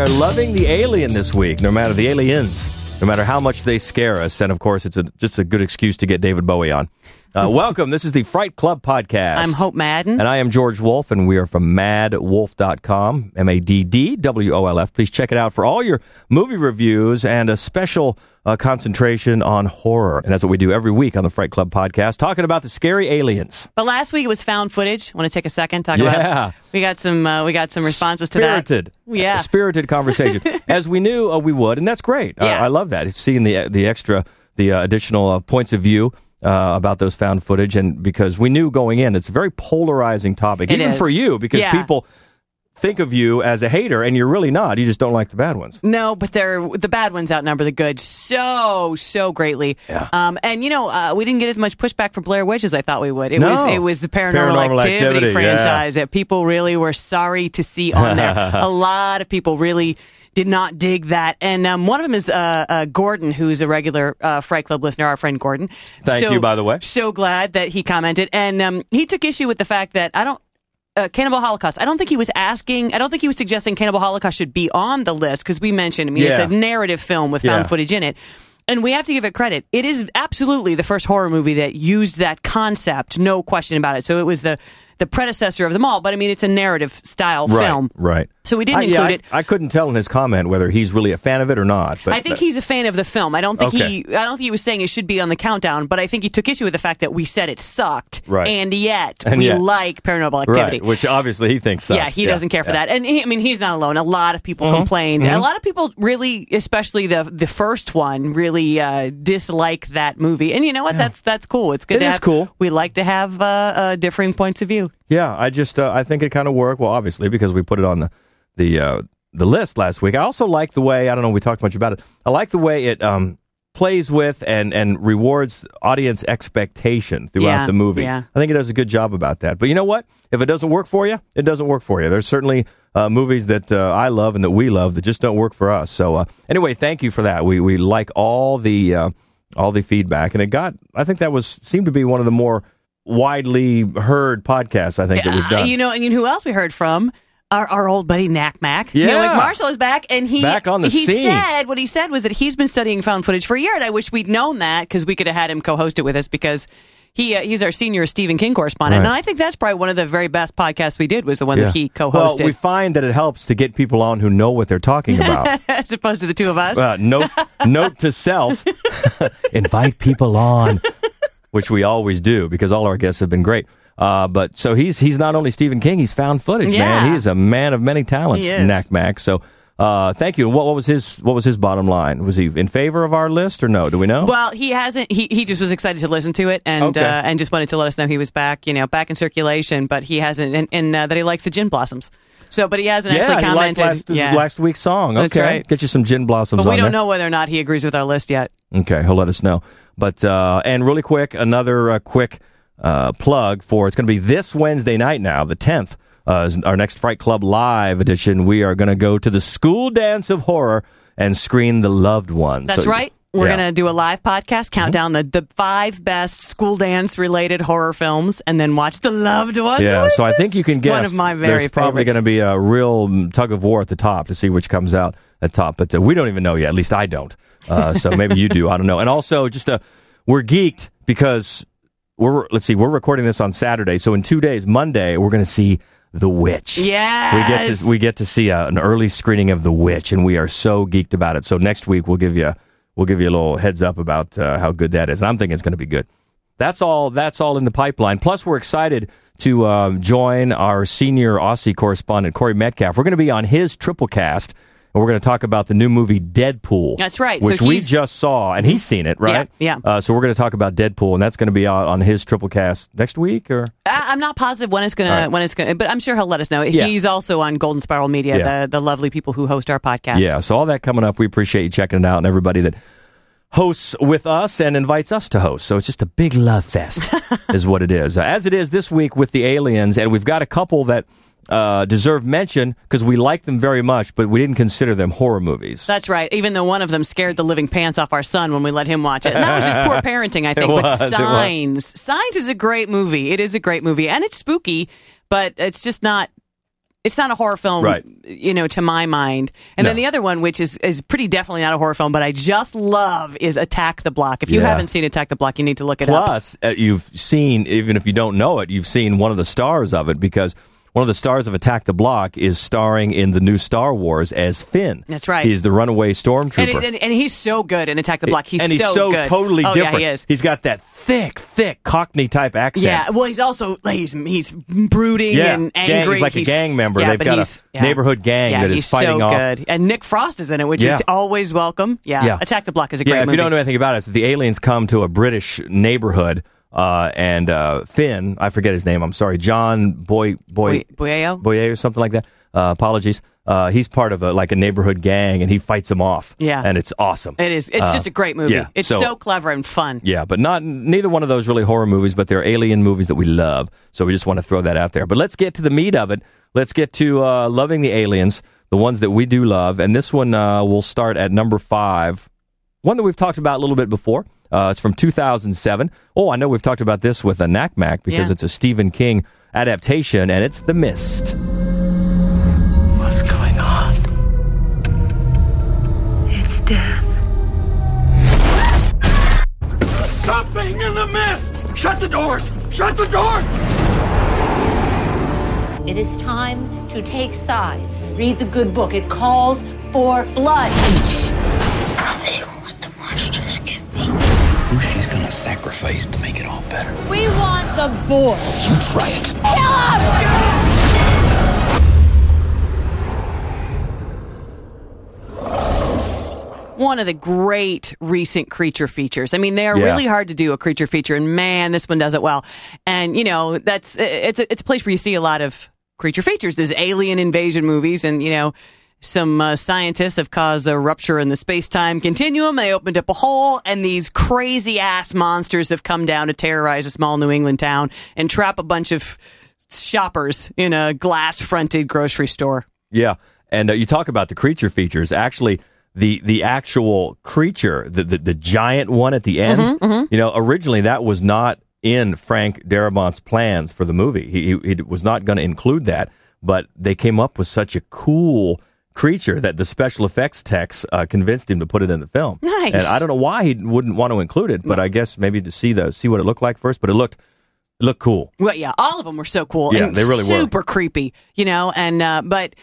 Are loving the alien this week, no matter the aliens, no matter how much they scare us. And of course, it's a, just a good excuse to get David Bowie on. Uh, welcome. This is the Fright Club podcast. I'm Hope Madden. And I am George Wolf, and we are from madwolf.com, M A D D W O L F. Please check it out for all your movie reviews and a special uh, concentration on horror. And that's what we do every week on the Fright Club podcast, talking about the scary aliens. But last week it was found footage. Want to take a second talk Yeah. about? We got some. Uh, we got some responses to that. Spirited. Yeah. Spirited conversation, as we knew uh, we would, and that's great. Uh, Yeah. I love that. It's seeing the the extra, the uh, additional uh, points of view. Uh, about those found footage, and because we knew going in, it's a very polarizing topic, It even is. for you, because Yeah. people think of you as a hater, and you're really not. You just don't like the bad ones. No, but they're the bad ones outnumber the good so so greatly. Yeah. Um, and you know, uh, we didn't get as much pushback for Blair Witch as I thought we would. It No. was it was the Paranormal, Paranormal Activity, Activity, yeah. franchise that people really were sorry to see on there. a lot of people really. Did not dig that, and um, one of them is uh, uh, Gordon, who's a regular uh, Fright Club listener. Our friend Gordon. Thank So- you, by the way. So glad that he commented, and um, he took issue with the fact that I don't uh, Cannibal Holocaust. I don't think he was asking. I don't think he was suggesting Cannibal Holocaust should be on the list because we mentioned. I mean, it's a narrative film with found Yeah. footage in it. And we have to give it credit. It is absolutely the first horror movie that used that concept, no question about it. So it was the the predecessor of them all. But I mean, it's a narrative style film. right. So we didn't I, yeah, include I- it. I, couldn't tell in his comment whether he's really a fan of it or not. But I think he's a fan of the film. I don't think Okay. he. I don't think he was saying it should be on the countdown. But I think he took issue with the fact that we said it sucked, Right. and yet And we yet. like Paranormal Activity. right, which obviously he thinks. Sucks. Yeah, he doesn't care for that. And he, I mean, he's not alone. A lot of people Mm-hmm. complained. A lot of people really, especially the the first one, really uh, dislike that movie. And you know what? That's that's cool. It's good It to is have. cool. We like to have uh, uh, differing points of view. Yeah, I just uh, I think it kind of worked. Well, obviously because we put it on the the uh, the list last week. I also like the way I don't know. We talked much about it. I like the way it um, plays with and and rewards audience expectation throughout Yeah, the movie. yeah. I think it does a good job about that. But you know what? If it doesn't work for you, it doesn't work for you. There's certainly uh, movies that uh, I love and that we love that just don't work for us. So uh, anyway, thank you for that. We we like all the uh, all the feedback, and it got. I think that was seemed to be one of the more widely heard podcasts. I think that we've Uh, done. you know, and you know who else we heard from? Our, our old buddy Knack Mac. Yeah. Neil Marshall is back, and he Back on the he scene. said what he said was that he's been studying found footage for a year, and I wish we'd known that because we could have had him co-host it with us because. He, uh, he's our senior Stephen King correspondent, Right. and I think that's probably one of the very best podcasts we did was the one Yeah. that he co-hosted. Well, we find that it helps to get people on who know what they're talking about. as opposed to the two of us. uh, note, note to self: invite people on, which we always do because all our guests have been great. Uh, but so he's he's not only Stephen King; he's found footage. Man, he's a man of many talents. Knack Mac. So. Uh, thank you. What, what was his What was his bottom line? Was he in favor of our list or no? Do we know? well, he hasn't. He, he just was excited to listen to it and Okay. uh, and just wanted to let us know he was back. You know, back in circulation, but he hasn't, and, and uh, that he likes the gin blossoms. So, but he hasn't yeah, actually he liked commented. last, yeah, last week's song. Okay, right. get you some gin blossoms but we on don't there. know whether or not he agrees with our list yet. Okay, he'll let us know. But uh, and really quick, another uh, quick uh, plug for it's going to be this Wednesday night now, the tenth. Uh, is our next Fright Club live edition. We are going to go to the school dance of horror and screen the loved ones. That's So- right. We're yeah. Mm-hmm. going to do a live podcast, count down the, the five best school dance related horror films, and then watch the loved ones. Yeah, so I think you can guess. One of my very There's probably going to be a real tug of war at the top to see which comes out at top. But uh, we don't even know yet. At least I don't. Uh, so maybe you do. I don't know. And also, just uh, we're geeked because we're let's see, we're recording this on Saturday. So in two days, Monday, we're going to see The Witch. Yes. We get to we get to see uh, an early screening of The Witch, and we are so geeked about it. So next week we'll give you we'll give you a little heads up about uh, how good that is. And I'm thinking it's going to be good. That's all. That's all in the pipeline. Plus, we're excited to um, join our senior Aussie correspondent Corey Metcalf. We're going to be on his triple cast, and we're going to talk about the new movie Deadpool. That's right. So Which we just saw, and he's seen it, right? Yeah, yeah. Uh, so we're going to talk about Deadpool, and that's going to be out on his triple cast next week, or I, I'm not positive when it's All right. when it's gonna, but I'm sure he'll let us know. Yeah. He's also on Golden Spiral Media, Yeah. the the lovely people who host our podcast. Yeah, so all that coming up. We appreciate you checking it out and everybody that hosts with us and invites us to host. So it's just a big love fest, is what it is. As it is this week with the aliens, and we've got a couple that uh, deserve mention because we like them very much, but we didn't consider them horror movies. That's right. Even though one of them scared the living pants off our son when we let him watch it. And that was just poor parenting, I think. But was, was. Signs. Signs is a great movie. It is a great movie. And it's spooky, but it's just not it's not a horror film, Right. you know, to my mind. And then the other one, which is is pretty definitely not a horror film, but I just love, is Attack the Block. If you Yeah. haven't seen Attack the Block, you need to look it up. Plus, uh, you've seen, even if you don't know it, you've seen one of the stars of it because one of the stars of Attack the Block is starring in the new Star Wars as Finn. That's right. He's the runaway stormtrooper. And, and, and he's so good in Attack the Block. He's and he's so, so, good. totally oh, different. Yeah, he is. He's got that thick, thick Cockney type accent. Yeah, well, he's also like, he's he's brooding Yeah, and gang- angry. he's like a gang member. Yeah, They've got a he's- yeah. neighborhood gang yeah, that is he's fighting so off- good. And Nick Frost is in it, which is always welcome. Yeah. Yeah. Attack the Block is a great yeah, if movie. you don't know anything about it, so the aliens come to a British neighborhood, uh, and uh, Finn, I forget his name. I'm sorry, John Boy Boy Boy- Boyeo? Boyer or something like that. Uh, apologies. Uh, he's part of a like a neighborhood gang, and he fights them off. Yeah. and it's awesome. It is. It's Uh, just a great movie. yeah, it's so- so, clever and fun. Yeah, but not neither one of those really horror movies, but they're alien movies that we love. So we just want to throw that out there. But let's get to the meat of it. Let's get to uh, loving the aliens, the ones that we do love, and this one uh, will start at number five. One that we've talked about a little bit before. Uh, it's from 2007. Oh, I know we've talked about this with a NACMAC because Yeah. it's a Stephen King adaptation, and it's The Mist. What's going on? It's death. Something in the mist! Shut the doors! Shut the doors! It is time to take sides. Read the good book. It calls for blood. Promise you won't let the monsters get me. Who she's gonna sacrifice to make it all better. We want the boy. You try it. Kill him! One of the great recent creature features. I mean, they are Yeah. really hard to do a creature feature, and man, this one does it well. And you know, that's it's a, it's a place where you see a lot of creature features. There's alien invasion movies, and you know. Some uh, scientists have caused a rupture in the space time continuum. They opened up a hole, and these crazy ass monsters have come down to terrorize a small New England town and trap a bunch of shoppers in a glass fronted grocery store. Yeah, and uh, you talk about the creature features. Actually, the the actual creature, the the, the giant one at the end. Mm-hmm, You know, originally that was not in Frank Darabont's plans for the movie. He he, he was not going to include that, but they came up with such a cool creature that the special effects techs uh, convinced him to put it in the film. Nice. And I don't know why he wouldn't want to include it, but I guess maybe to see the see what it looked like first. But it looked it looked cool. Well, yeah, all of them were so cool. Yeah, and they really were. super creepy, you know. And uh, but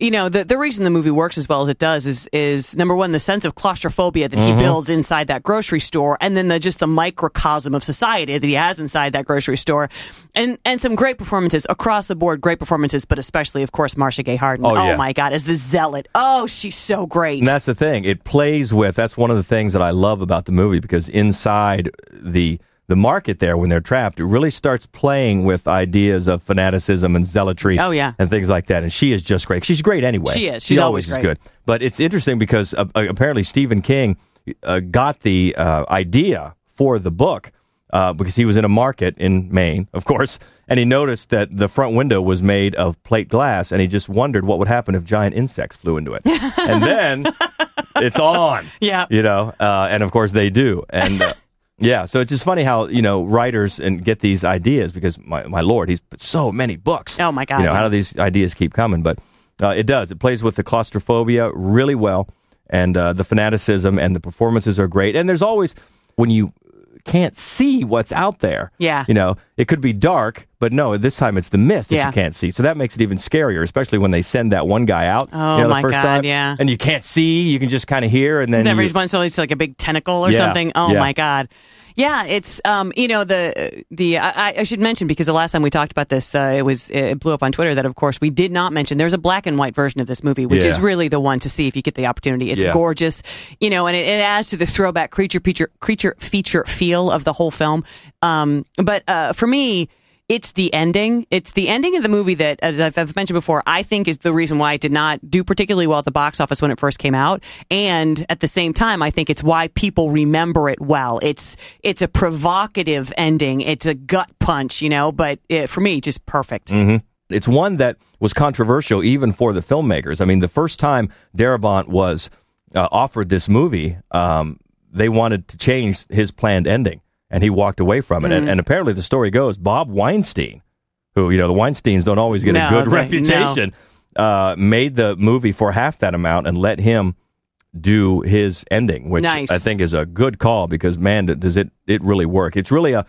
you know the the reason the movie works as well as it does is is number one the sense of claustrophobia that Mm-hmm. he builds inside that grocery store, and then the just the microcosm of society that he has inside that grocery store, and and some great performances across the board, great performances, but especially of course Marcia Gay Harden. Oh, yeah. my God, as the zealot. Oh, she's so great. And that's the thing. It plays with. That's one of the things that I love about the movie because inside the the market there, when they're trapped, it really starts playing with ideas of fanaticism and zealotry. Oh, yeah. and things like that. And she is just great. She's great anyway. She is. She She's always good. But it's interesting because uh, uh, apparently Stephen King uh, got the uh, idea for the book. Uh, because he was in a market in Maine, of course, and he noticed that the front window was made of plate glass, and he just wondered what would happen if giant insects flew into it. and then it's on. Yeah. You know, uh, and of course they do. And uh, yeah, so it's just funny how, you know, writers and get these ideas because my, my lord, he's put so many books. Oh, my God, You know, how do these ideas keep coming? But uh, it does. It plays with the claustrophobia really well. And uh, the fanaticism and the performances are great. And there's always, when you can't see what's out there. Yeah. You know, it could be dark, but no, this time it's the mist that Yeah. you can't see. So that makes it even scarier, especially when they send that one guy out. Oh, you know, the my first God, time, yeah. And you can't see, you can just kind of hear, and then Every you- once in a while, it's like a big tentacle or Yeah, something. Oh yeah. my god. Yeah, it's um, you know the the I, I should mention because the last time we talked about this, uh, it was it blew up on Twitter that of course we did not mention. There's a black and white version of this movie, which is really the one to see if you get the opportunity. It's Yeah. gorgeous, you know, and it, it adds to the throwback creature feature creature feature feel of the whole film. Um, but uh, for me. It's the ending. It's the ending of the movie that, as I've- mentioned before, I think is the reason why it did not do particularly well at the box office when it first came out. And at the same time, I think it's why people remember it well. It's it's a provocative ending. It's a gut punch, you know. But it, for me, just perfect. it's one that was controversial even for the filmmakers. I mean, the first time Darabont was uh, offered this movie, um, they wanted to change his planned ending, and he walked away from it. And, and apparently, the story goes Bob Weinstein, who you know the Weinstein's don't always get No, a good they- reputation, uh, made the movie for half that amount and let him do his ending, which Nice. I think is a good call because man, does it it really work? It's really a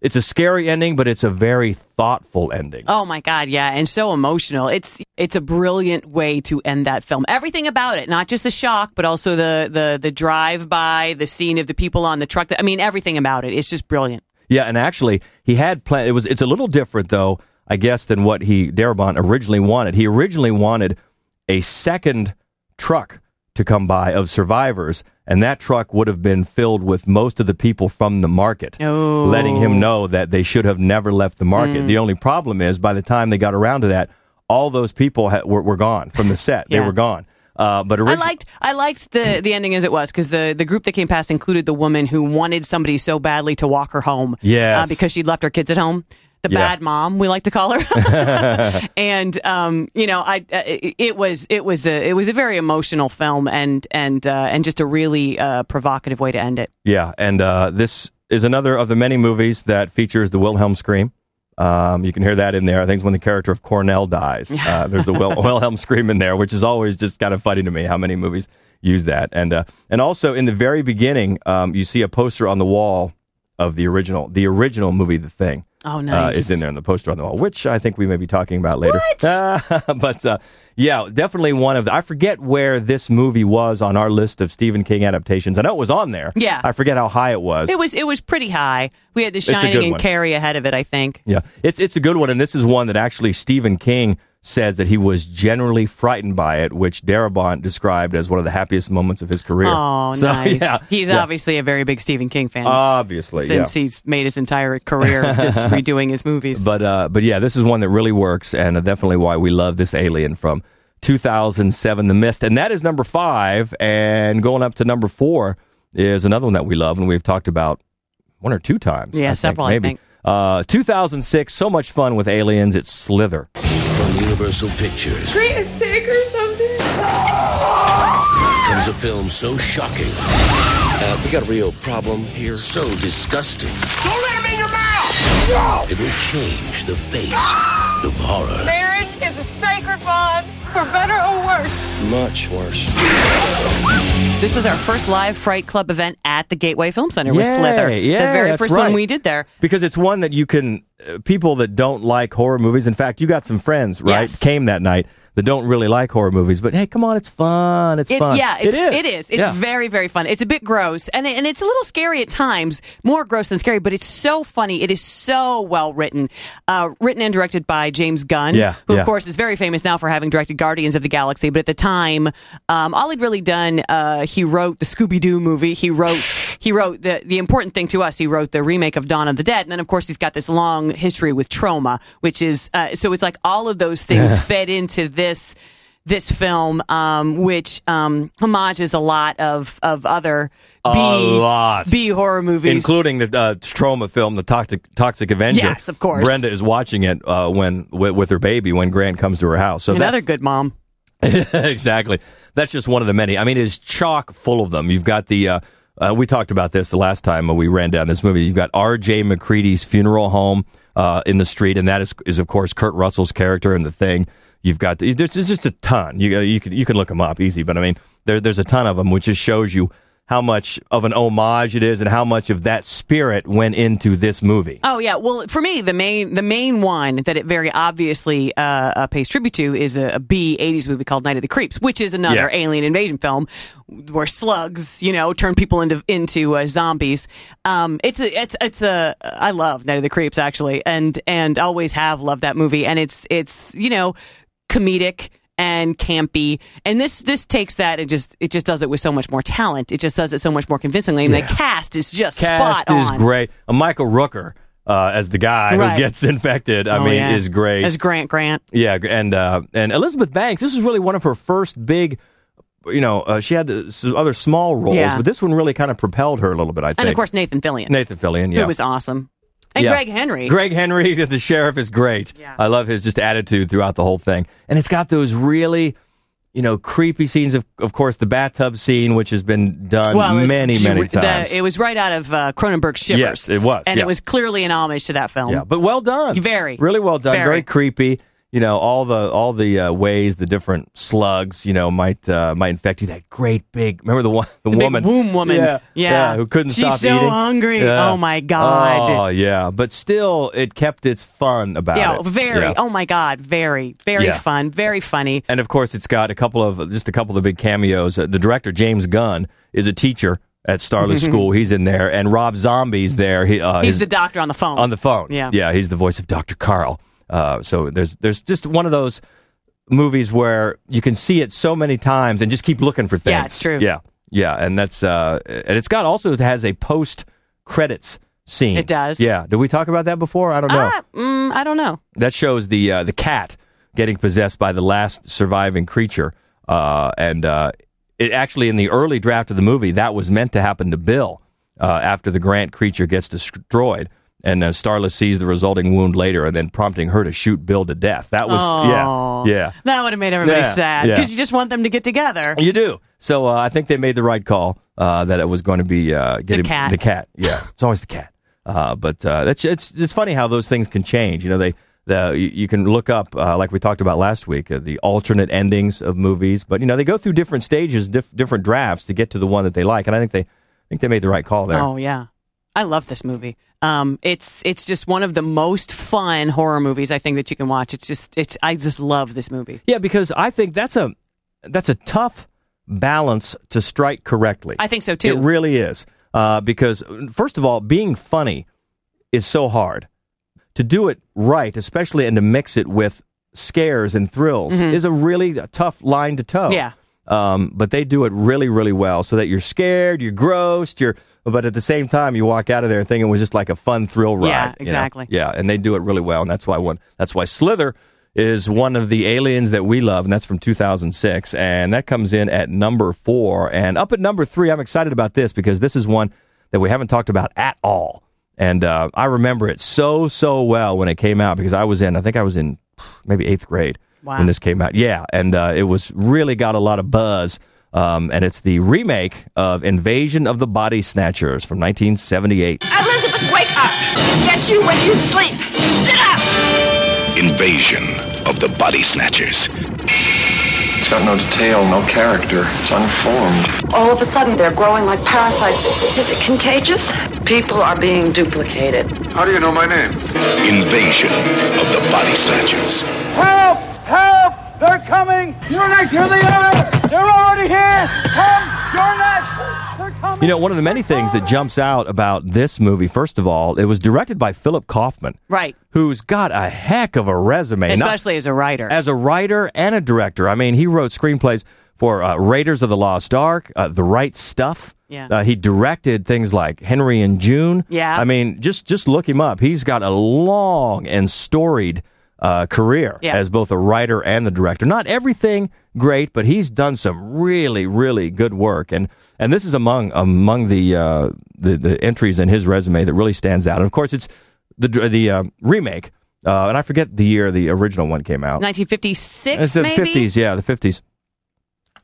it's a scary ending, but it's a very thoughtful ending. Oh my god, yeah, and so emotional. It's it's a brilliant way to end that film. Everything about it, not just the shock, but also the the the drive by, the scene of the people on the truck. I mean, everything about it. It's just brilliant. Yeah, and actually, he had planned. It was. It's a little different, though, I guess, than what he Darabont originally wanted. He originally wanted a second truck to come by of survivors, and that truck would have been filled with most of the people from the market, Oh. letting him know that they should have never left the market. Mm. The only problem is, by the time they got around to that, all those people ha- were, were gone from the set. They were gone. Uh, but I liked I liked the the ending as it was because the the group that came past included the woman who wanted somebody so badly to walk her home, Yes. uh, because she'd left her kids at home. The Yeah. bad mom, we like to call her, and um, you know, I uh, it it was it was a it was a very emotional film and and uh, and just a really uh, provocative way to end it. Yeah, and uh, this is another of the many movies that features the Wilhelm scream. Um, you can hear that in there. I think it's when the character of Cornell dies. Uh, there's the Wil- Wilhelm scream in there, which is always just kind of funny to me how many movies use that. And uh, and also in the very beginning, um, you see a poster on the wall of the original the original movie, The Thing. Oh, Uh, nice. is in there in the poster on the wall, which I think we may be talking about later. but uh, yeah, definitely one of the. I forget where this movie was on our list of Stephen King adaptations. I know it was on there. Yeah. I forget how high it was. It was it was pretty high. We had The Shining and one. Carrie ahead of it, I think. Yeah, it's it's a good one, and this is one that actually Stephen King says that he was generally frightened by it, which Darabont described as one of the happiest moments of his career. Oh, So, nice. Yeah, He's yeah. obviously a very big Stephen King fan. obviously since yeah. he's made his entire career just redoing his movies. But uh, but yeah, this is one that really works, and uh, definitely why we love this Alien from 2007, The Mist, and that is number five. And going up to number four is another one that we love, and we've talked about one or two times. Yeah, I think, several, I maybe. think. Uh, 2006, so much fun with aliens. It's Slither. Universal Pictures Great is sick or something. comes a film so shocking. Uh, we got a real problem here. So disgusting. Don't let him in your mouth! It will change the face of horror. For better or worse. Much worse. This was our first live Fright Club event at the Gateway Film Center with Yay, Slither. yeah, the very first right. one we did there. because it's one that you can uh, people that don't like horror movies in fact you got some friends right Yes. came that night that don't really like horror movies but hey come on it's fun it's It, fun yeah, it's, it is It is. It's Yeah. very, very fun. It's a bit gross, and it, and it's a little scary at times, more gross than scary. But it's so funny. It is so well written, uh, written and directed by James Gunn, Yeah, who yeah. of course is very famous now for having directed Guardians of the Galaxy. But at the time, um, all he'd really done, uh, he wrote the Scooby Doo movie. He wrote, he wrote the the important thing to us. He wrote the remake of Dawn of the Dead, and then of course he's got this long history with Troma, which is uh, so it's like all of those things fed into this this this film, um, which um, homages a lot of of other A B lot. B horror movies. including the uh, Troma film the toxic toxic avenger Yes, of course. brenda is watching it uh, when with, with her baby when grant comes to her house so Another good mom. exactly that's just one of the many i mean it is chock full of them you've got the uh, uh, we talked about this the last time when we ran down this movie. You've got R.J. MacReady's funeral home uh, in the street, and that is, is of course Kurt Russell's character in the thing. You've got there's, just a ton. You uh, you can you can look them up easy, but I mean there there's a ton of them, which just shows you how much of an homage it is, and how much of that spirit went into this movie. Oh yeah, well for me the main the main one that it very obviously uh, uh, pays tribute to is a, a B '80s movie called Night of the Creeps, which is another Yeah. alien invasion film where slugs, you know, turn people into into uh, zombies. Um, it's a, it's it's a I love Night of the Creeps actually, and and always have loved that movie, and it's it's you know comedic and campy and this this takes that and just it just does it with so much more talent it just does it so much more convincingly and Yeah. the cast is just Cast spot is on great. Uh, Michael Rooker uh, as the guy Right. who gets infected. I Oh, mean, yeah. is great. as grant grant Yeah, and uh, and Elizabeth Banks. This is really one of her first big. You know, uh, she had some other small roles, Yeah. but this one really kind of propelled her a little bit. I think. and of course nathan fillion Nathan Fillion. Yeah, who was awesome. And Yeah. Greg Henry. Greg Henry, the sheriff, is great. Yeah. I love his just attitude throughout the whole thing, and it's got those really you know, creepy scenes. Of, of course, the bathtub scene, which has been done Well, was many, many the- times. it was right out of uh, Cronenberg's Shivers. Yes, it was, and yeah. it was clearly an homage to that film. yeah, but well done. Very. really well done. Very. Very, creepy. You know, all the all the uh, ways the different slugs, you know, might uh, might infect you. That great big. Remember the one, the, The woman, womb woman. Yeah, Yeah. who couldn't She's stop so eating. hungry. Yeah. Oh, my God. Oh yeah, but still, it kept its fun about it. Yeah, it. very. Yeah. Oh my God, very, very Yeah. fun, very funny. And of course, it's got a couple of just a couple of big cameos. Uh, the director James Gunn is a teacher at Starla's School. He's in there, and Rob Zombie's there. He, uh, He's his- the doctor on the phone. on the phone. Yeah. yeah, he's the voice of Doctor Carl. Uh, so there's there's just one of those movies where you can see it so many times and just keep looking for things. Yeah, it's true. Yeah, yeah, and that's uh, and it's got also it has a post credits scene. It does. Yeah. Did we talk about that before? I don't know. Ah, mm, I don't know. That shows the uh, the cat getting possessed by the last surviving creature, uh, and uh, it actually in the early draft of the movie that was meant to happen to Bill uh, after the Grant creature gets destroyed, and uh, Starla sees the resulting wound later, and then prompting her to shoot Bill to death. That was Oh. yeah, yeah. That would have made everybody Yeah, sad yeah. because you just want them to get together. You do. So uh, I think they made the right call uh, that it was going to be uh, getting cat. The cat. Yeah, it's always the cat. Uh, but uh, that's it's it's funny how those things can change. You know, they the you, you can look up uh, like we talked about last week uh, the alternate endings of movies. But you know, they go through different stages, diff- different drafts to get to the one that they like. And I think they I think they made the right call there. Oh yeah, I love this movie. Um, it's it's just one of the most fun horror movies I think that you can watch. It's just it's I just love this movie. Yeah, because I think that's a that's a tough balance to strike correctly. I think so too. It really is. Uh, because, first of all, being funny is so hard. To do it right, especially and to mix it with scares and thrills, is a really tough line to toe. Mm-hmm. Yeah. Um, but they do it really, really well so that you're scared, you're grossed, you're, but at the same time, you walk out of there thinking it was just like a fun thrill ride. Yeah, you know? exactly. Yeah, and they do it really well, and that's why one. That's why Slither is one of the aliens that we love, and that's from 2006, and that comes in at number four. And up at number three, I'm excited about this because this is one that we haven't talked about at all, and uh, I remember it so so well when it came out because I was in, I think I was in maybe eighth grade Wow. when this came out. Yeah, and uh, it was really got a lot of buzz. Um, and it's the remake of Invasion of the Body Snatchers from 1978. Elizabeth, wake up! Get you when you sleep! Sit up! Invasion of the Body Snatchers. It's got no detail, no character. It's unformed. All of a sudden, they're growing like parasites. Is it contagious? People are being duplicated. How do you know my name? Invasion of the Body Snatchers. Help! Help! They're coming! You're next! Here they are! They're already here! Come! You're next! They're coming! You know, one of the many things that jumps out about this movie, first of all, it was directed by Philip Kaufman, Right, who's got a heck of a resume. not- especially as a writer. as a writer and a director. I mean, he wrote screenplays for uh, Raiders of the Lost Ark, uh, The Right Stuff. Yeah. Uh, he directed things like Henry and June. Yeah. I mean, just just look him up. He's got a long and storied uh, career Yeah. as both a writer and the director. Not everything great, but he's done some really, really good work. And and this is among among the uh, the, the entries in his resume that really stands out. And of course, it's the the uh, remake. Uh, and I forget the year the original one came out. 1956, It's the maybe. fifties, yeah, the fifties,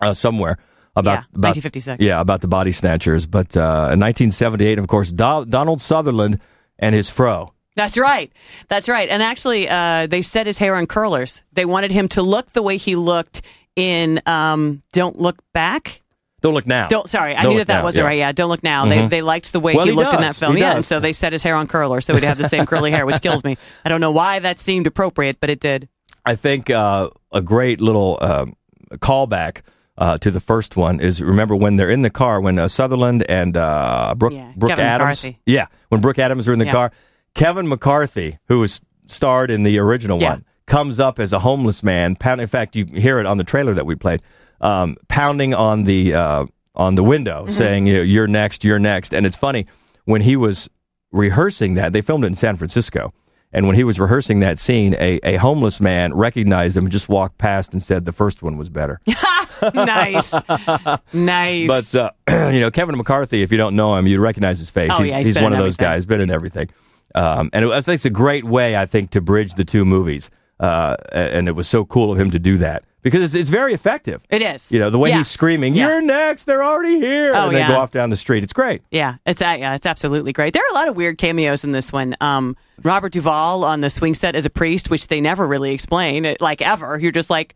uh, somewhere about Yeah, about 1956. yeah, about the body snatchers. But uh, in 1978, of course, Do- Donald Sutherland and his fro. That's right. That's right. And actually, uh, they set his hair on curlers. They wanted him to look the way he looked in um, "Don't Look Back." Don't look now. Don't sorry, I Don't knew that that Now, wasn't yeah. right. Yeah, don't look now. Mhm. They they liked the way Well, he, he looked in that film. He yeah, does. and so they set his hair on curlers so he'd have the same curly hair, which kills me. I don't know why that seemed appropriate, but it did. I think uh, a great little um callback uh, to the first one is remember when they're in the car when uh, Sutherland and uh, Brooke, Yeah, Brooke Kevin Adams. McCarthy. Yeah, when Brooke Adams are in the Yeah. car, Kevin McCarthy, who was starred in the original Yeah. one, comes up as a homeless man. Pound, in fact, you hear it on the trailer that we played, um, pounding on the uh, on the window, Mm-hmm. saying, "You're next, you're next." And it's funny when he was rehearsing that. They filmed it in San Francisco. And when he was rehearsing that scene, a, a homeless man recognized him and just walked past and said the first one was better. nice, nice. But uh, you know, Kevin McCarthy, if you don't know him, you recognize his face. Oh, he's yeah, he's he's one of those everything. guys, been in everything. Um, and it, was- I think it's a great way, I think, to bridge the two movies. uh, and it was so cool of him to do that because it's, it's very effective. It is. You know, the way Yeah. he's screaming, Yeah. "You're next! They're already here!" Oh, and they yeah. go off down the street. It's great. Yeah, it's uh, yeah, it's absolutely great. There are a lot of weird cameos in this one. Um, Robert Duvall on the swing set as a priest, which they never really explain, like ever. You're just like,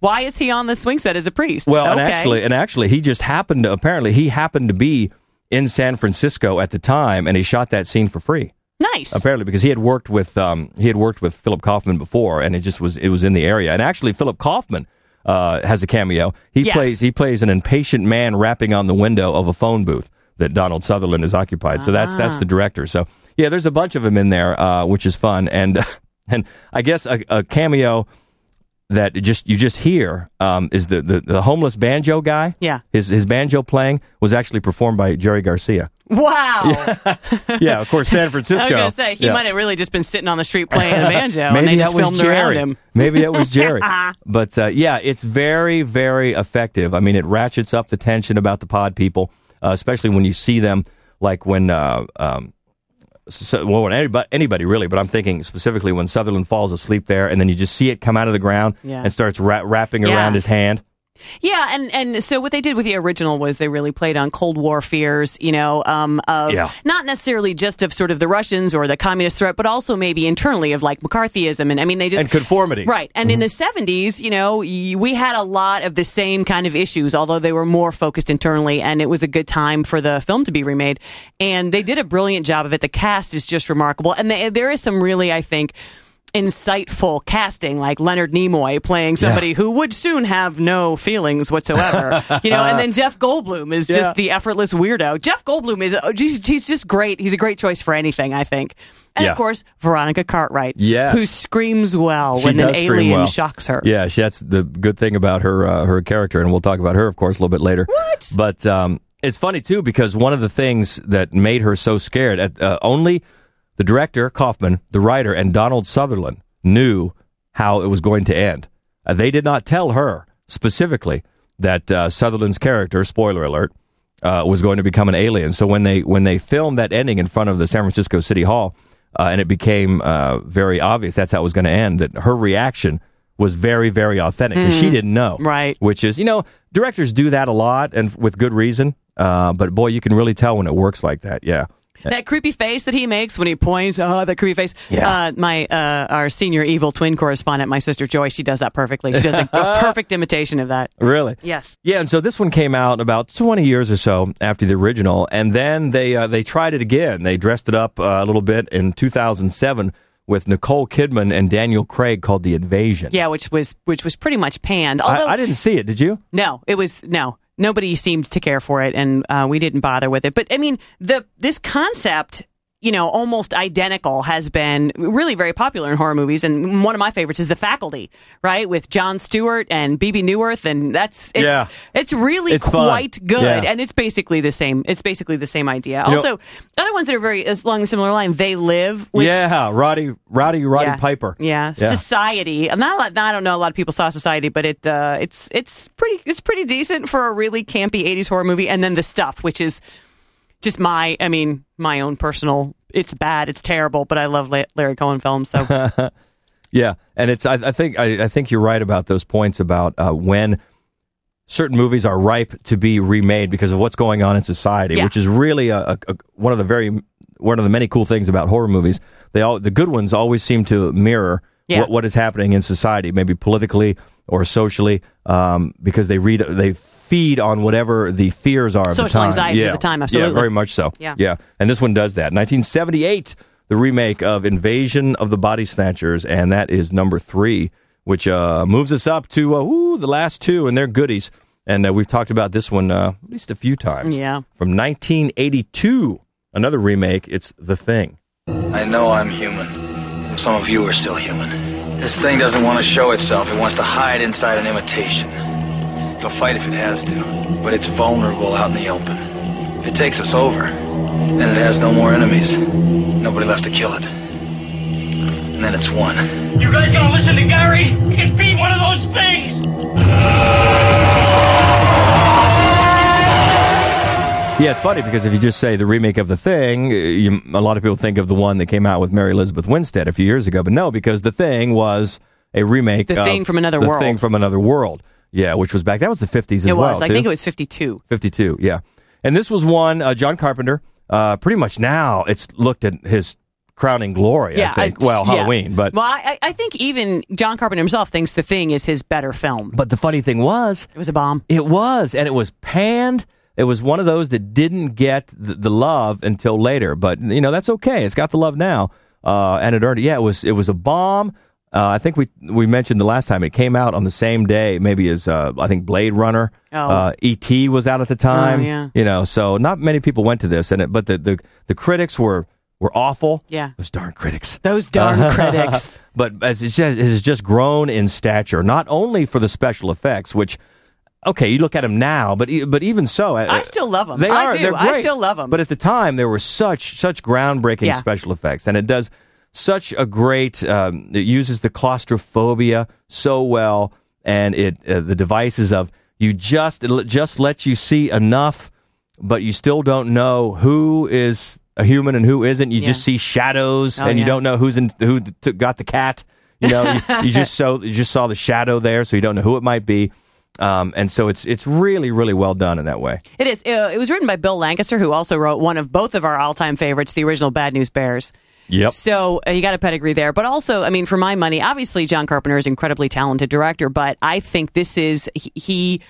why is he on the swing set as a priest? Well, and actually, and actually, he just happened to apparently he happened to be in San Francisco at the time, and he shot that scene for free. Nice. Apparently, because he had worked with um, he had worked with Philip Kaufman before, and it just was it was in the area. And actually, Philip Kaufman uh, has a cameo. He Yes. plays he plays an impatient man rapping on the window of a phone booth that Donald Sutherland is occupied. So that's Ah. that's the director. So yeah, there's a bunch of them in there, uh, which is fun. And and I guess a, a cameo that just you just hear um, is the, the the homeless banjo guy. Yeah. his his banjo playing was actually performed by Jerry Garcia. Wow. Yeah, of course, San Francisco. I was going to say he Yeah. might have really just been sitting on the street playing the banjo, and they just filmed Jerry. around him. Maybe that was Jerry. but uh, yeah, it's very, very effective. I mean, it ratchets up the tension about the pod people, uh, especially when you see them, like when, uh, um, so, well, when anybody, anybody really, but I'm thinking specifically when Sutherland falls asleep there, and then you just see it come out of the ground Yeah. and starts ra- wrapping Yeah. around his hand. Yeah, and and so what they did with the original was they really played on Cold War fears, you know, um, of Yeah. not necessarily just of sort of the Russians or the communist threat, but also maybe internally of like McCarthyism, and I mean they just And conformity. right. And in the seventies, you know, we had a lot of the same kind of issues, although they were more focused internally, and it was a good time for the film to be remade, and they did a brilliant job of it. The cast is just remarkable, and they, there is some really, I think. Insightful casting, like Leonard Nimoy playing somebody who would soon have no feelings whatsoever, you know. And then Jeff Goldblum is Yeah. just the effortless weirdo. Jeff Goldblum is oh, geez, he's just great. He's a great choice for anything, I think. And Yeah. of course, Veronica Cartwright, Yes. who screams well She when an alien well. shocks her. Yeah, she, that's the good thing about her uh, her character, and we'll talk about her, of course, a little bit later. What? But um, it's funny too because one of the things that made her so scared, at, uh, only the director Kaufman, the writer, and Donald Sutherland knew how it was going to end. Uh, they did not tell her specifically that uh, Sutherland's character, spoiler alert, uh, was going to become an alien. So when they when they filmed that ending in front of the San Francisco City Hall, uh, and it became uh, very obvious that's how it was going to end, that her reaction was very very authentic because she didn't know, Right. Which is you know directors do that a lot and with good reason, uh, but boy, you can really tell when it works like that. Yeah. That creepy face that he makes when he points, oh, that creepy face. Yeah. Uh, my uh, our senior evil twin correspondent, my sister Joy, she does that perfectly. She does a, a perfect imitation of that. Really? Yes. Yeah, and so this one came out about 20 years or so after the original, and then they uh, they tried it again. They dressed it up uh, a little bit in 2007 with Nicole Kidman and Daniel Craig called The Invasion. Yeah, which was which was pretty much panned. I, I didn't see it. Did you? No, it was no. Nobody seemed to care for it, and uh, we didn't bother with it. But I mean, the this concept, you know, almost identical, has been really very popular in horror movies. And one of my favorites is The Faculty, right, with Jon Stewart and Bebe Neuwirth, and that's it's, Yeah. it's really It's fun. quite good, Yeah. and it's basically the same. It's basically the same idea. You know- also, other ones that are very along a similar line, They Live, which yeah, Roddy, Roddy, Roddy yeah. Piper. Yeah. Society. I'm not. a lot- I don't know. A lot of people saw Society, but it uh, it's it's pretty it's pretty decent for a really campy '80s horror movie. And then the stuff, which is just my. I mean, my own personal. It's bad. It's terrible. But I love La- Larry Cohen films. So Yeah, and it's I, I think I, I think you're right about those points about uh, when certain movies are ripe to be remade because of what's going on in society, Yeah. which is really a, a, a- one of the very one of the many cool things about horror movies. They all the good ones always seem to mirror Yeah. what what is happening in society, maybe politically or socially, um, because they read they feed on whatever the fears are of the Social time. anxieties of yeah. the time, I said. Yeah, absolutely. very much so. Yeah. yeah, and this one does that. 1978, the remake of Invasion of the Body Snatchers, and that is number three, which uh, moves us up to uh, ooh, the last two, and they're goodies. And uh, we've talked about this one uh, at least a few times. Yeah. From 1982, another remake. It's The Thing. I know I'm human. Some of you are still human. This thing doesn't want to show itself. It wants to hide inside an imitation. It'll fight if it has to, but it's vulnerable out in the open. If it takes us over, then it has no more enemies. Nobody left to kill it. And then it's won. You guys gonna listen to Gary? He can beat one of those things! Yeah, it's funny because if you just say the remake of The Thing, you, a lot of people think of the one that came out with Mary Elizabeth Winstead a few years ago. But no, because The Thing was a remake. The of Thing from Another the World. Thing from Another World. Yeah, which was back. That was the fifties as it well. was. I too. think it was 52. 52, yeah. And this was one, uh, John Carpenter, uh, pretty much now it's looked at his crowning glory, Yeah, I think. I- well, yeah. Halloween, but Well, I, I think even John Carpenter himself thinks The Thing is his better film. but the funny thing was, It was a bomb. it was, and it was panned. It was one of those that didn't get the, the love until later, but you know that's okay. It's got the love now, uh, and it earned it. Yeah, it was it was a bomb. Uh, I think we we mentioned the last time it came out on the same day, maybe as uh, I think Blade Runner. Oh. Uh, E.T. was out at the time. Oh, yeah. You know, so not many people went to this, and it, but the, the the critics were were awful. Yeah. those darn critics. Those darn critics. But as it's just, it has just grown in stature, not only for the special effects, which okay, you look at them now, but but even so, uh, I still love 'em. They I are. do. I still love them. But at the time, there were such such groundbreaking Yeah. special effects, and it does such a great. Um, it uses the claustrophobia so well, and it uh, the devices of you just it just lets you see enough, but you still don't know who is a human and who isn't. You Yeah. just see shadows, Oh, and you yeah. don't know who's in who got the cat. You know, you, you just so you just saw the shadow there, so you don't know who it might be. Um, and so it's it's really really well done in that way. It is. Uh, it was written by Bill Lancaster, who also wrote one of both of our all-time favorites, the original Bad News Bears. Yep. So uh, you got a pedigree there, but also, I mean, for my money, obviously John Carpenter is an incredibly talented director, but I think this is he, he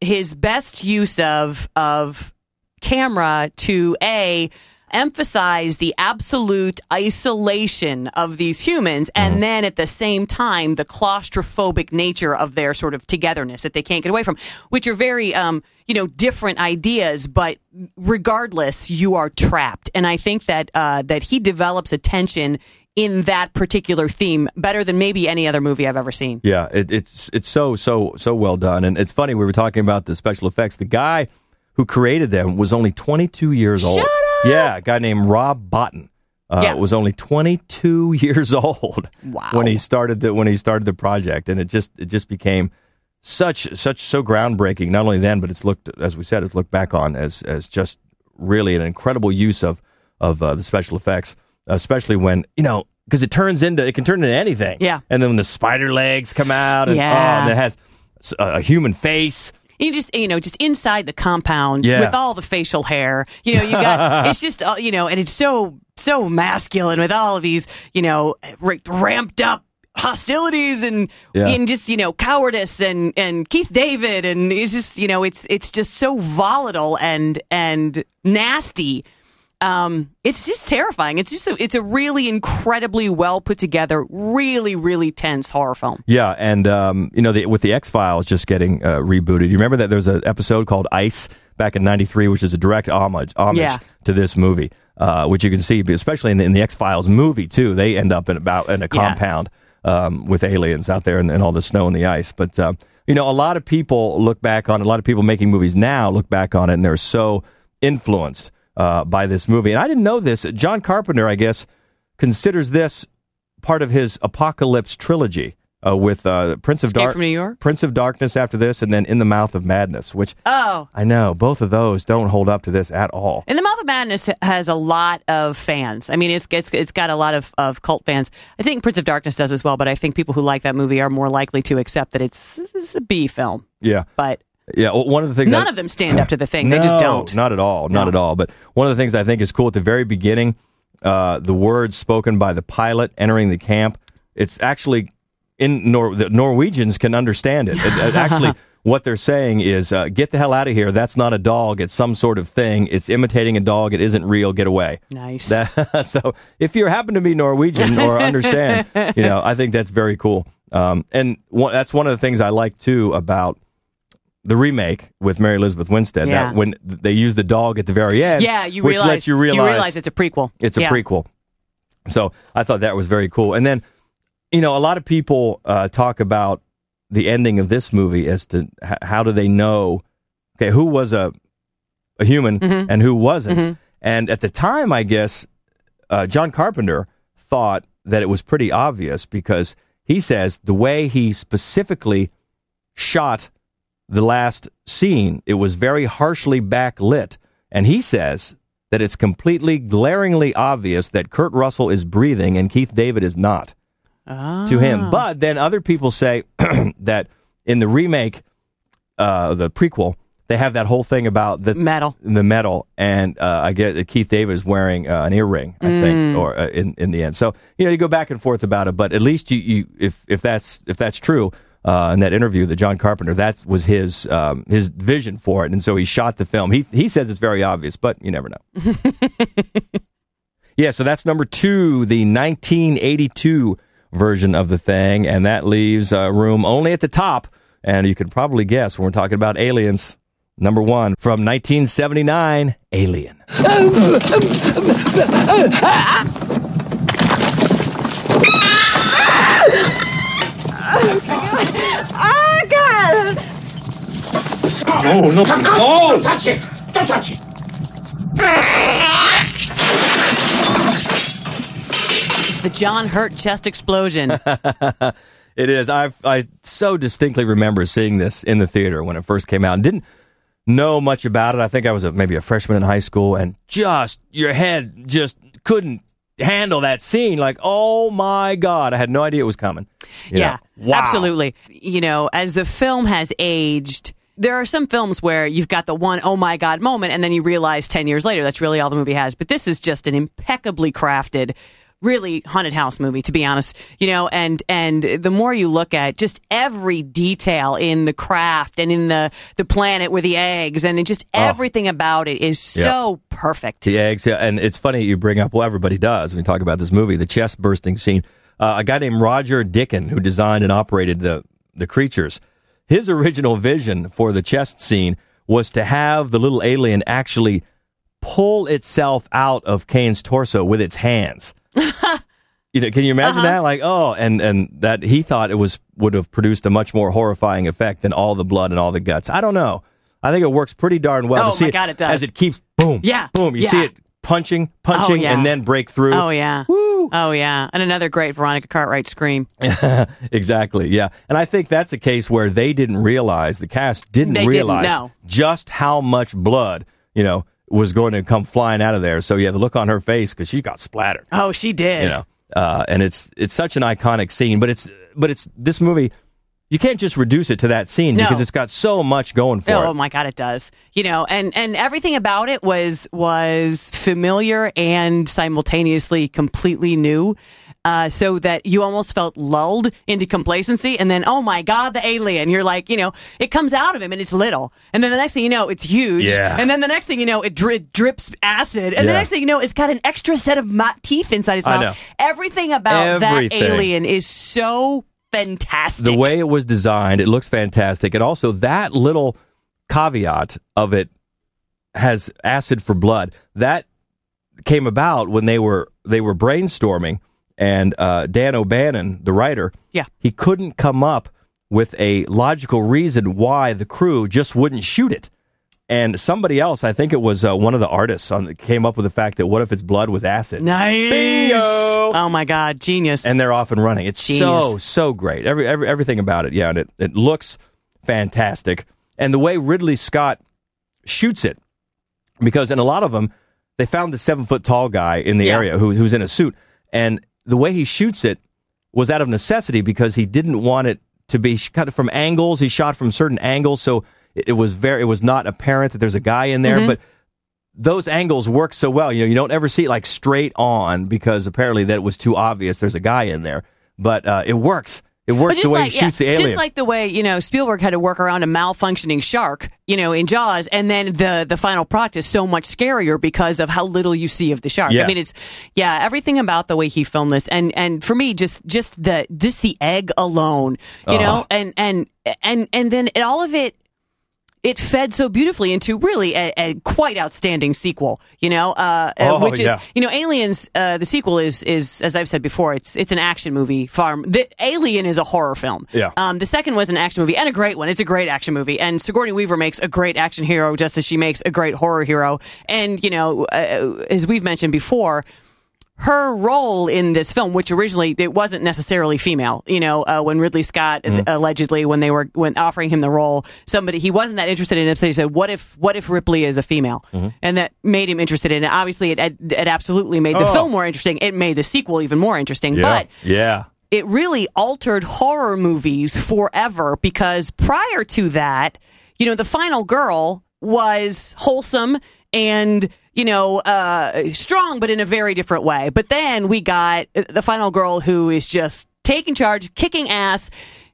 his best use of of camera to a emphasize the absolute isolation of these humans and then at the same time the claustrophobic nature of their sort of togetherness that they can't get away from which are very um you know different ideas but regardless you are trapped and i think that uh that he develops a tension in that particular theme better than maybe any other movie i've ever seen Yeah, it, it's it's so so so well done, and it's funny we were talking about the special effects. The guy who created them was only 22 years old. Shut up! Yeah, a guy named Rob Bottin. Uh, Yeah. was only 22 years old Wow. when he started the when he started the project, and it just it just became such such so groundbreaking. Not only then, but it's looked as we said, it's looked back on as as just really an incredible use of of uh, the special effects, especially when you know because it turns into it can turn into anything. Yeah. and then when the spider legs come out, and, Yeah. oh, and it has a human face. You just you know just inside the compound Yeah. with all the facial hair you know you got it's just uh, you know and it's so so masculine with all of these you know ra- ramped up hostilities and Yeah. and just you know cowardice and and Keith David and it's just you know it's it's just so volatile and and nasty um it's just terrifying it's just a, it's a really incredibly well put together really really tense horror film Yeah, and um, you know, the, with the X Files just getting uh, rebooted, you remember that there's an episode called Ice back in '93, which is a direct homage homage Yeah. to this movie, uh, which you can see, especially in the, in the X Files movie too. They end up in about in a Yeah. compound um, with aliens out there and, and all the snow and the ice. But um, you know, a lot of people look back on a lot of people making movies now look back on it, and they're so influenced uh, by this movie. And I didn't know this. John Carpenter, I guess, considers this part of his apocalypse trilogy uh, with uh, Prince of Dark from New York? Prince of Darkness after this, and then In the Mouth of Madness, which oh I know both of those don't hold up to this at all. And the Mouth of Madness has a lot of fans. I mean, it's it's, it's got a lot of, of cult fans. I think Prince of Darkness does as well, but I think people who like that movie are more likely to accept that it's, it's a B film. Yeah, But yeah. well, One of the things none I- of them stand up to the thing. they just don't. Not at all. Not No. at all. But one of the things I think is cool at the very beginning, uh, the words spoken by the pilot entering the camp, it's actually in Nor- the Norwegians can understand it. It- it actually, what they're saying is, uh, "Get the hell out of here! That's not a dog. It's some sort of thing. It's imitating a dog. It isn't real. Get away." Nice. That, so, if you happen to be Norwegian or understand, you know, I think that's very cool. Um, and one, that's one of the things I like too about the remake with Mary Elizabeth Winstead. Yeah. That when they use the dog at the very end, yeah, you which realize, lets you realize, it's a prequel. it's a Yeah. prequel. So I thought that was very cool. And then, you know, a lot of people uh, talk about the ending of this movie as to h- how do they know, okay, who was a a human Mhm. and who wasn't. Mhm. And at the time, I guess uh, John Carpenter thought that it was pretty obvious because he says the way he specifically shot the last scene, it was very harshly backlit. And he says that it's completely glaringly obvious that Kurt Russell is breathing and Keith David is not. to him. But then other people say that in the remake, uh, the prequel, they have that whole thing about the Metal. the metal, and uh, I get that Keith David is wearing uh, an earring, I Mm. think, or uh, in in the end. So you know, you go back and forth about it, but at least you, you if if that's if that's true. Uh, in that interview, that John Carpenter, that was his um, his vision for it, and so he shot the film. He he says it's very obvious, but you never know. yeah, so that's number two, the 1982 version of the thing, and that leaves uh, room only at the top. And you can probably guess when we're talking about aliens. Number one from 1979, Alien. Oh, God! No, no, no! Don't touch it! Don't touch it! It's the John Hurt chest explosion. It is. I I so distinctly remember seeing this in the theater when it first came out and didn't know much about it. I think I was a, maybe a freshman in high school and just your head just couldn't handle that scene. Like, oh my god, I had no idea it was coming. You yeah. Wow. absolutely. You know, as the film has aged, there are some films where you've got the one oh my god moment, and then you realize ten years later that's really all the movie has. But this is just an impeccably crafted. Really haunted house movie, to be honest, you know, and and the more you look at just every detail in the craft and in the the planet with the eggs and just everything about it is so perfect. The eggs, yeah, and it's funny you bring up. Well, everybody does when you talk about this movie, the chest bursting scene. Uh, a guy named Roger Dicken, who designed and operated the the creatures, his original vision for the chest scene was to have the little alien actually pull itself out of Kane's torso with its hands. You know, can you imagine Uh-huh. that? Like, oh, and and that he thought it was would have produced a much more horrifying effect than all the blood and all the guts. I don't know. I think it works pretty darn well Oh, to see my God, it does. as it keeps boom, Yeah, boom. You yeah. see it punching, punching, yeah. and then break through. Oh yeah, oh yeah, and another great Veronica Cartwright scream. exactly. Yeah, and I think that's a case where they didn't realize the cast didn't They didn't realize just how much blood you know was going to come flying out of there. So you yeah, the look on her face because she got splattered. Oh, she did. You know, uh, and it's it's such an iconic scene. But it's but it's this movie. You can't just reduce it to that scene No. because it's got so much going for Oh it. Oh my god, it does. You know, and and everything about it was was familiar and simultaneously completely new. Uh, so that you almost felt lulled into complacency, and then oh my god, the alien! You're like, you know, it comes out of him and it's little, and then the next thing you know, it's huge, Yeah. and then the next thing you know, it, dri- drips acid, and the Yeah. next thing you know, it's got an extra set of mo- teeth inside his I mouth. know. Everything about that alien is so fantastic. the way it was designed, it looks fantastic, and also that little caveat of it has acid for blood. That came about when they were they were brainstorming, and uh, Dan O'Bannon, the writer, Yeah. he couldn't come up with a logical reason why the crew just wouldn't shoot it. And somebody else, I think it was uh, one of the artists, on came up with the fact that what if its blood was acid? Nice. Bingo! Oh my god, genius. and they're off and running. It's so so great. Every, every everything about it. Yeah, and it it looks fantastic. And the way Ridley Scott shoots it, because in a lot of them, they found the seven foot tall guy in the Yeah. area who, who's in a suit, and the way he shoots it was out of necessity because he didn't want it to be cut from angles. He shot from certain angles, so it, it was very it was not apparent that there's a guy in there, Mhm. but those angles work so well. You know, you don't ever see it like straight on because apparently that was too obvious. There's a guy in there, but uh, it works. It works the way like, he shoots yeah, the alien. Just like the way, you know, Spielberg had to work around a malfunctioning shark, you know, in Jaws, and then the the final product is so much scarier because of how little you see of the shark. Yeah. I mean, it's yeah, everything about the way he filmed this, and and for me, just just the just the egg alone, you know, Uh-huh. and and and and then all of it. It fed so beautifully into really a, a quite outstanding sequel, you know, uh, uh, Oh, which is yeah. you know, Aliens. Uh, the sequel is is as I've said before, it's it's an action movie. Farm. The Alien is a horror film. Yeah. Um, the second was an action movie and a great one. It's a great action movie. And Sigourney Weaver makes a great action hero, just as she makes a great horror hero. And you know, uh, as we've mentioned before. Her role in this film, which originally it wasn't necessarily female, you know, uh, when Ridley Scott Mm-hmm. allegedly when they were when offering him the role, somebody he wasn't that interested in it. So he said, "What if what if Ripley is a female?" And that made him interested in it. Obviously, it it, it absolutely made the Mm-hmm. Oh. film more interesting. It made the sequel even more interesting. yeah, But yeah, it really altered horror movies forever because prior to that, you know, the final girl was wholesome and you know uh, strong, but in a very different way. But then we got the final girl who is just taking charge, kicking ass.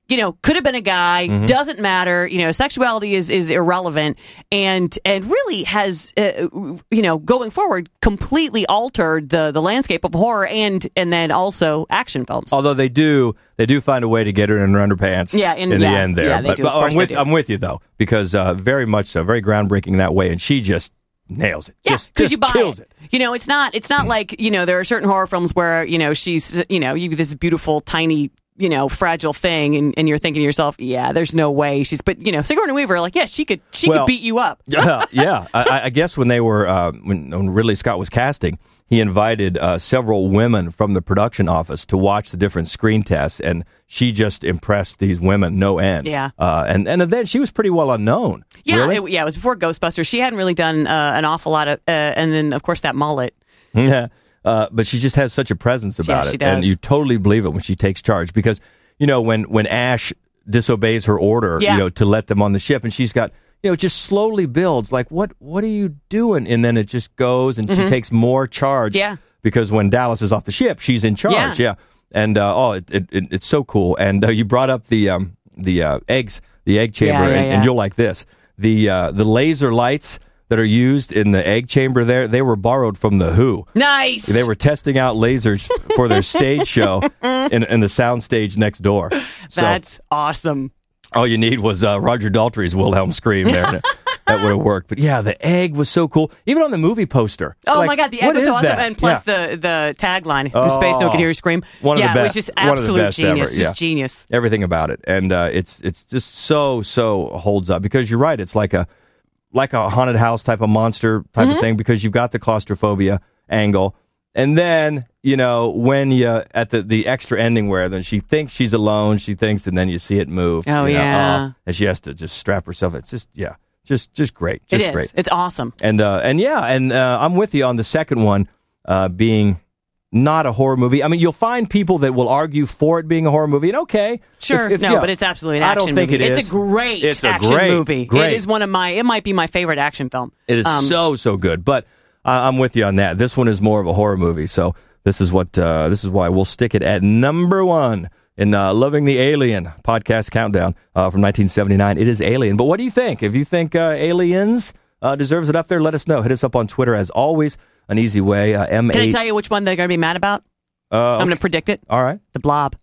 You know, could have been a guy. Mm-hmm. Doesn't matter. You know, sexuality is is irrelevant, and and really has uh, you know going forward completely altered the the landscape of horror and and then also action films. Although they do, they do find a way to get her in her underpants. Yeah, in- in yeah, the end there. yeah, they but, do. but I'm with. I'm with you though because uh, very much so, very groundbreaking that way, and she just nails it. Yeah, because you buy kills it. You know, it's not. It's not mm. like you know. There are certain horror films where you know she's you know you this beautiful tiny you know fragile thing, and, and you're thinking to yourself, yeah, there's no way she's. But you know, Sigourney Weaver, like, yeah, she could she Well, could beat you up. yeah, yeah. I, I guess when they were uh, when, when Ridley Scott was casting, he invited uh, several women from the production office to watch the different screen tests, and she just impressed these women no end. Yeah. uh, and and then she was pretty well unknown. Yeah, Really? it, yeah, it was before Ghostbusters. She hadn't really done uh, an awful lot of, uh, and then of course that mullet. Yeah. Uh, but she just has such a presence about she it, does. and you totally believe it when she takes charge. Because you know when when Ash disobeys her order, Yeah. you know, to let them on the ship, and she's got you know it just slowly builds like what what are you doing, and then it just goes, and she Mhm. takes more charge. Yeah. Because when Dallas is off the ship, she's in charge. Yeah. Yeah. And uh, oh, it, it, it, it's so cool. And uh, you brought up the um, the uh, eggs, the egg chamber, Yeah, yeah, and, and you'll like this. The uh, the laser lights that are used in the egg chamber there, they were borrowed from the Who. Nice. They were testing out lasers for their stage show in, in the sound stage next door. So That's awesome. all you need was uh, Roger Daltrey's Wilhelm scream there. that would have worked. But yeah, the egg was so cool. Even on the movie poster. Oh Like, my god, the egg was so awesome, that? and plus Yeah. the the tagline in space, no one Oh. can hear you scream. One of yeah, the it best. was just one of the absolute best genius, ever. just yeah. genius. Everything about it, and uh, it's it's just so so holds up because you're right. It's like a like a haunted house type of monster type Mm-hmm. of thing because you've got the claustrophobia angle, and then you know when you at the the extra ending where then she thinks she's alone, she thinks, and then you see it move. Oh, you know, yeah. uh, and she has to just strap herself. It's just yeah, just just great, It just is. great. It's awesome. And uh, and yeah, and uh, I'm with you on the second one uh, being not a horror movie. I mean, you'll find people that will argue for it being a horror movie, and okay, Sure, if- if- no, yeah. but it's absolutely an action. I don't think movie. it It's a great It's a action great, movie. Great. It is one of my. It might be my favorite action film. It is Um, so so good, but I I'm with you on that. This one is more of a horror movie, so this is what uh, this is why we'll stick it at number one in uh, "Loving the Alien" podcast countdown uh, from 1979. It is Alien, but what do you think? If you think uh, Aliens uh, deserves it up there, let us know. Hit us up on Twitter as always. An easy way. Uh, M Can I tell you which one they're going to be mad about? Uh, I'm going to predict it. All right. The Blob.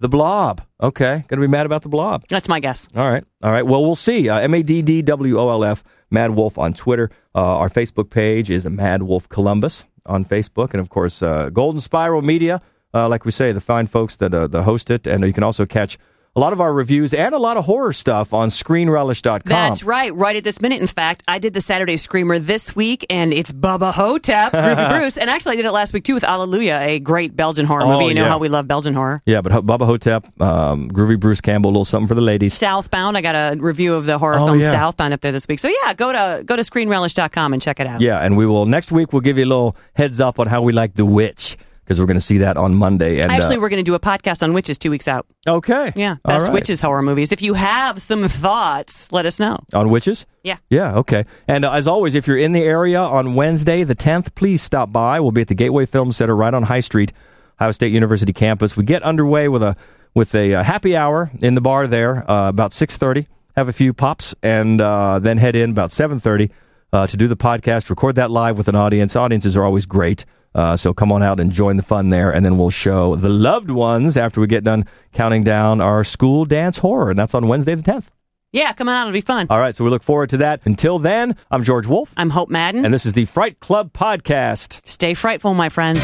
The Blob. Okay. Going to be mad about the Blob. That's my guess. All right. All right. Well, we'll see. Uh, M A D D W O L F, MaddWolf on Twitter. Uh, our Facebook page is MaddWolf Columbus on Facebook. And of course, uh, Golden Spiral Media, uh, like we say, the fine folks that, uh, that host it. And you can also catch a lot of our reviews and a lot of horror stuff on screenrelish.com. That's right. Right at this minute, in fact, I did the Saturday Screamer this week, and it's Bubba Ho-Tep, Ruby Bruce, and actually I did it last week too with Alleluia, a great Belgian horror Oh, movie. You know yeah. how we love Belgian horror. Yeah, but H- Bubba Ho-Tep, um, Groovy Bruce Campbell, a little something for the ladies. Southbound. I got a review of the horror Oh, film yeah. Southbound up there this week. So yeah, go to go to screenrelish.com and check it out. Yeah, and we will next week. We'll give you a little heads up on how we like The Witch because we're going to see that on Monday. And Actually, uh, we're going to do a podcast on witches two weeks out. okay, Yeah, best right. witches horror movies. If you have some thoughts, let us know. on witches. Yeah. Yeah, okay. And uh, as always, if you're in the area on Wednesday, the 10th, please stop by. We'll be at the Gateway Film Center right on High Street, Ohio State University campus. We get underway with a with a uh, happy hour in the bar there uh, about 6:30. Have a few pops and uh, then head in about 7:30 uh, to do the podcast. Record that live with an audience. Audiences are always great. Uh, so come on out and join the fun there, and then we'll show the loved ones after we get done counting down our school dance horror, and that's on Wednesday the 10th. Yeah, come on, out. it'll be fun. All right, so we look forward to that. Until then, I'm George Wolf. I'm Hope Madden. And this is the Fright Club Podcast. Stay frightful, my friends.